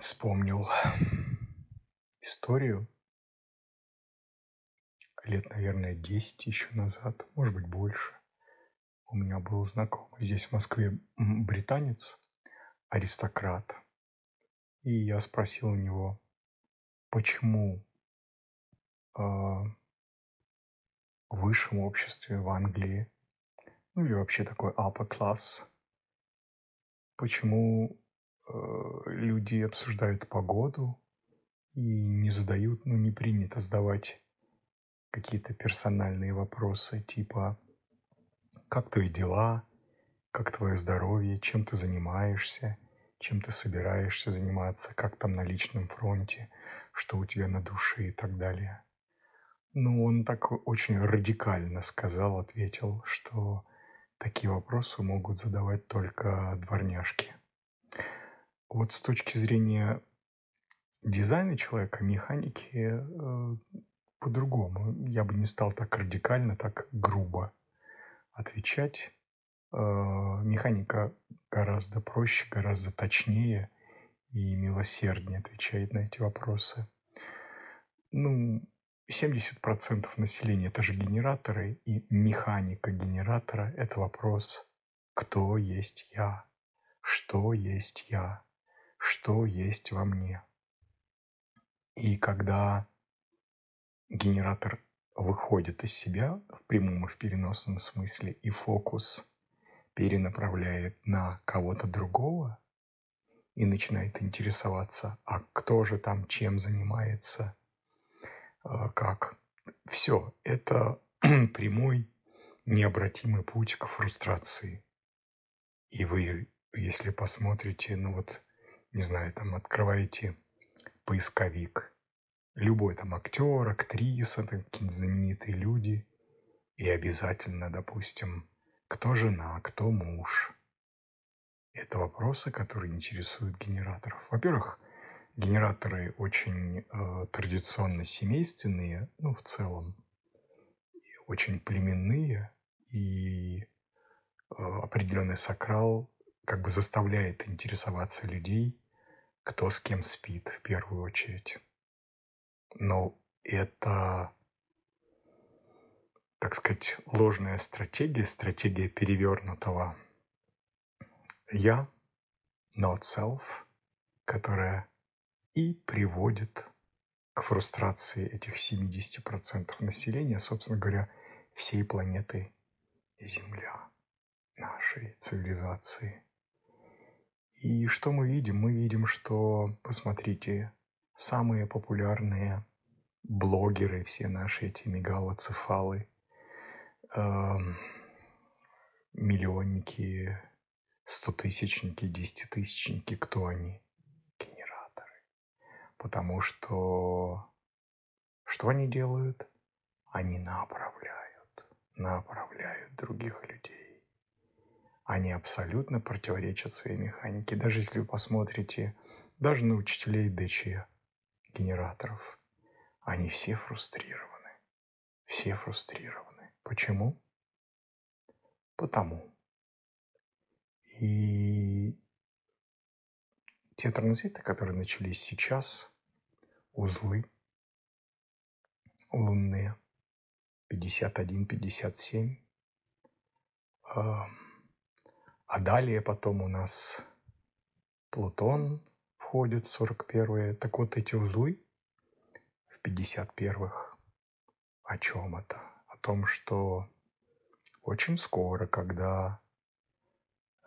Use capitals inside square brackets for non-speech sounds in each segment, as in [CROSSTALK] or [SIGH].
вспомнил историю лет, наверное, 10 еще назад, может быть, больше. У меня был знакомый здесь, в Москве, британец, аристократ. И я спросил у него, почему э, в высшем обществе в Англии, ну или вообще такой upper class, почему люди обсуждают погоду и не задают, ну не принято задавать какие-то персональные вопросы типа «Как твои дела?», «Как твое здоровье?», «Чем ты занимаешься?», «Чем ты собираешься заниматься?», «Как там на личном фронте?», «Что у тебя на душе?» и так далее. Ну, он так очень радикально сказал, ответил, что такие вопросы могут задавать только дворняжки. Вот с точки зрения дизайна человека, механики, э, по-другому. Я бы не стал так радикально, так грубо отвечать. Э, механика гораздо проще, гораздо точнее и милосерднее отвечает на эти вопросы. Ну, 70% населения – это же генераторы, и механика генератора – это вопрос «Кто есть я? Что есть я? Что есть во мне?» И когда генератор выходит из себя в прямом и в переносном смысле, и фокус перенаправляет на кого-то другого и начинает интересоваться, а кто же там чем занимается, а, как. Все, это [CLEARS THROAT] прямой необратимый путь к фрустрации. И вы, если посмотрите, ну вот, не знаю, там открываете поисковик, любой там актер, актриса, там какие-нибудь знаменитые люди. И обязательно, допустим, кто жена, кто муж. Это вопросы, которые интересуют генераторов. Во-первых, генераторы очень э, традиционно семейственные, ну, в целом, очень племенные, и э, определенный сакрал как бы заставляет интересоваться людей, кто с кем спит в первую очередь. Но это, так сказать, ложная стратегия, стратегия перевернутого «я», not self, которая и приводит к фрустрации этих 70% населения, собственно говоря, всей планеты Земля, нашей цивилизации. И что мы видим? Мы видим, что, посмотрите, самые популярные блогеры, все наши эти мегалоцефалы, э, миллионники, стотысячники, десятитысячники, кто они? Генераторы. Потому что что они делают? Они направляют, направляют других людей. Они абсолютно противоречат своей механике. Даже если вы посмотрите, даже на учителей ДЧ, генераторов, они все фрустрированы. Все фрустрированы. Почему? Потому. И те транзиты, которые начались сейчас, узлы лунные, 51, 57, а, далее потом у нас Плутон входит 41-е. Так вот эти узлы в 51-х, о чем это? О том, что очень скоро, когда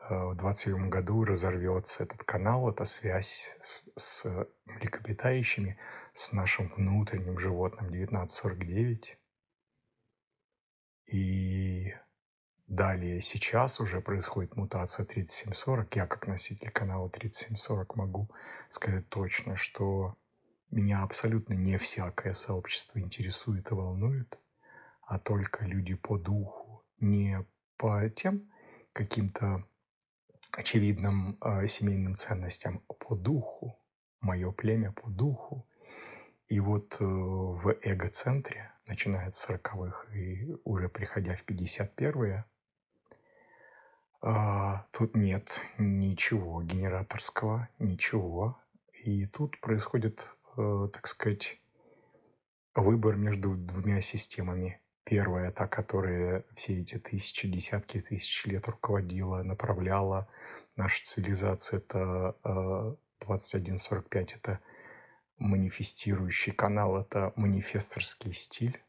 э, в 27 году разорвется этот канал, эта связь с, с млекопитающими, с нашим внутренним животным 1949. И Далее, сейчас уже происходит мутация 3740. Я как носитель канала 3740 могу сказать точно, что меня абсолютно не всякое сообщество интересует и волнует, а только люди по духу, не по тем каким-то очевидным э, семейным ценностям, а по духу, мое племя по духу. И вот э, в эго-центре, начиная с 40-х и уже приходя в 51-е, а, тут нет ничего генераторского, ничего. И тут происходит, э, так сказать, выбор между двумя системами. Первая, та, которая все эти тысячи, десятки тысяч лет руководила, направляла нашу цивилизацию, это 2145, э, это манифестирующий канал, это манифесторский стиль,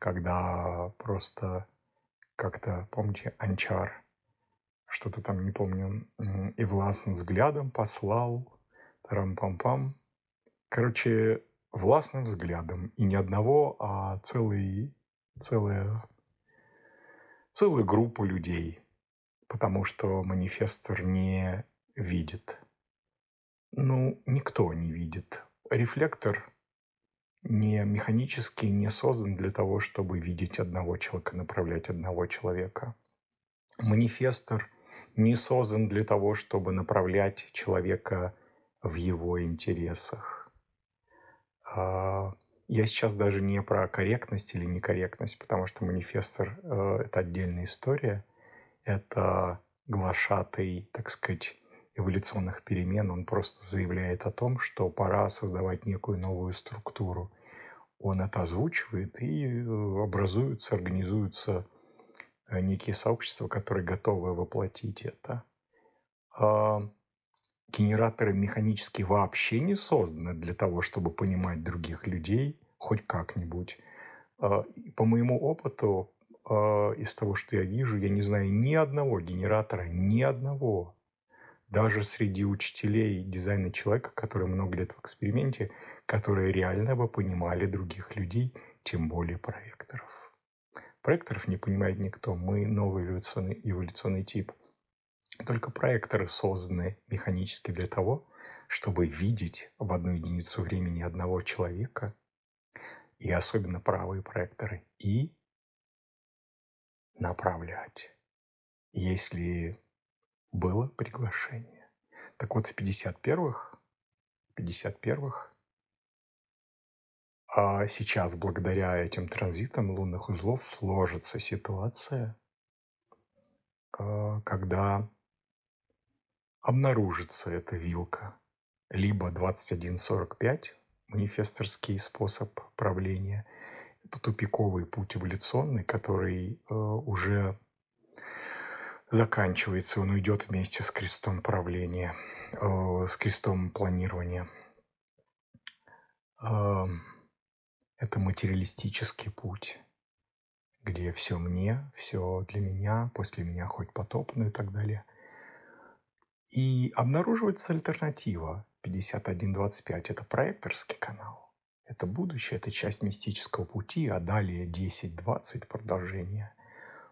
когда просто как-то, помните, Анчар, что-то там, не помню, и властным взглядом послал, тарам-пам-пам. Короче, властным взглядом. И не одного, а целый, целая, целую группу людей. Потому что манифестор не видит. Ну, никто не видит. Рефлектор не механически не создан для того, чтобы видеть одного человека, направлять одного человека. Манифестор не создан для того, чтобы направлять человека в его интересах. А, я сейчас даже не про корректность или некорректность, потому что манифестор э, – это отдельная история. Это глашатый, так сказать, эволюционных перемен. Он просто заявляет о том, что пора создавать некую новую структуру. Он это озвучивает, и э, образуются, организуются некие сообщества, которые готовы воплотить это. А, генераторы механически вообще не созданы для того, чтобы понимать других людей хоть как-нибудь. А, по моему опыту, а, из того, что я вижу, я не знаю ни одного генератора, ни одного, даже среди учителей дизайна человека, которые много лет в эксперименте, которые реально бы понимали других людей, тем более проекторов. Проекторов не понимает никто. Мы новый эволюционный, эволюционный тип – только проекторы созданы механически для того, чтобы видеть в одну единицу времени одного человека, и особенно правые проекторы, и направлять, если было приглашение. Так вот, в 51-х, 51-х, а сейчас благодаря этим транзитам лунных узлов сложится ситуация, а, когда обнаружится эта вилка. Либо 2145, манифесторский способ правления, это тупиковый путь эволюционный, который э, уже заканчивается, он уйдет вместе с крестом правления, э, с крестом планирования. Это материалистический путь, где все мне, все для меня, после меня хоть потопно и так далее – и обнаруживается альтернатива 5125. Это проекторский канал. Это будущее, это часть мистического пути, а далее 10-20 продолжение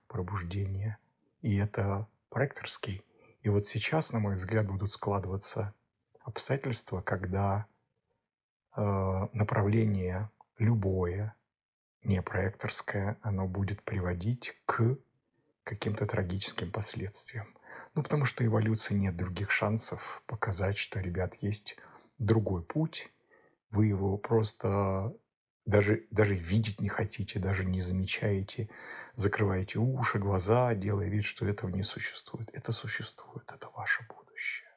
пробуждения. И это проекторский. И вот сейчас, на мой взгляд, будут складываться обстоятельства, когда э, направление любое, не проекторское, оно будет приводить к каким-то трагическим последствиям. Ну, потому что эволюции нет других шансов показать, что, ребят, есть другой путь. Вы его просто даже, даже видеть не хотите, даже не замечаете, закрываете уши, глаза, делая вид, что этого не существует. Это существует, это ваше будущее.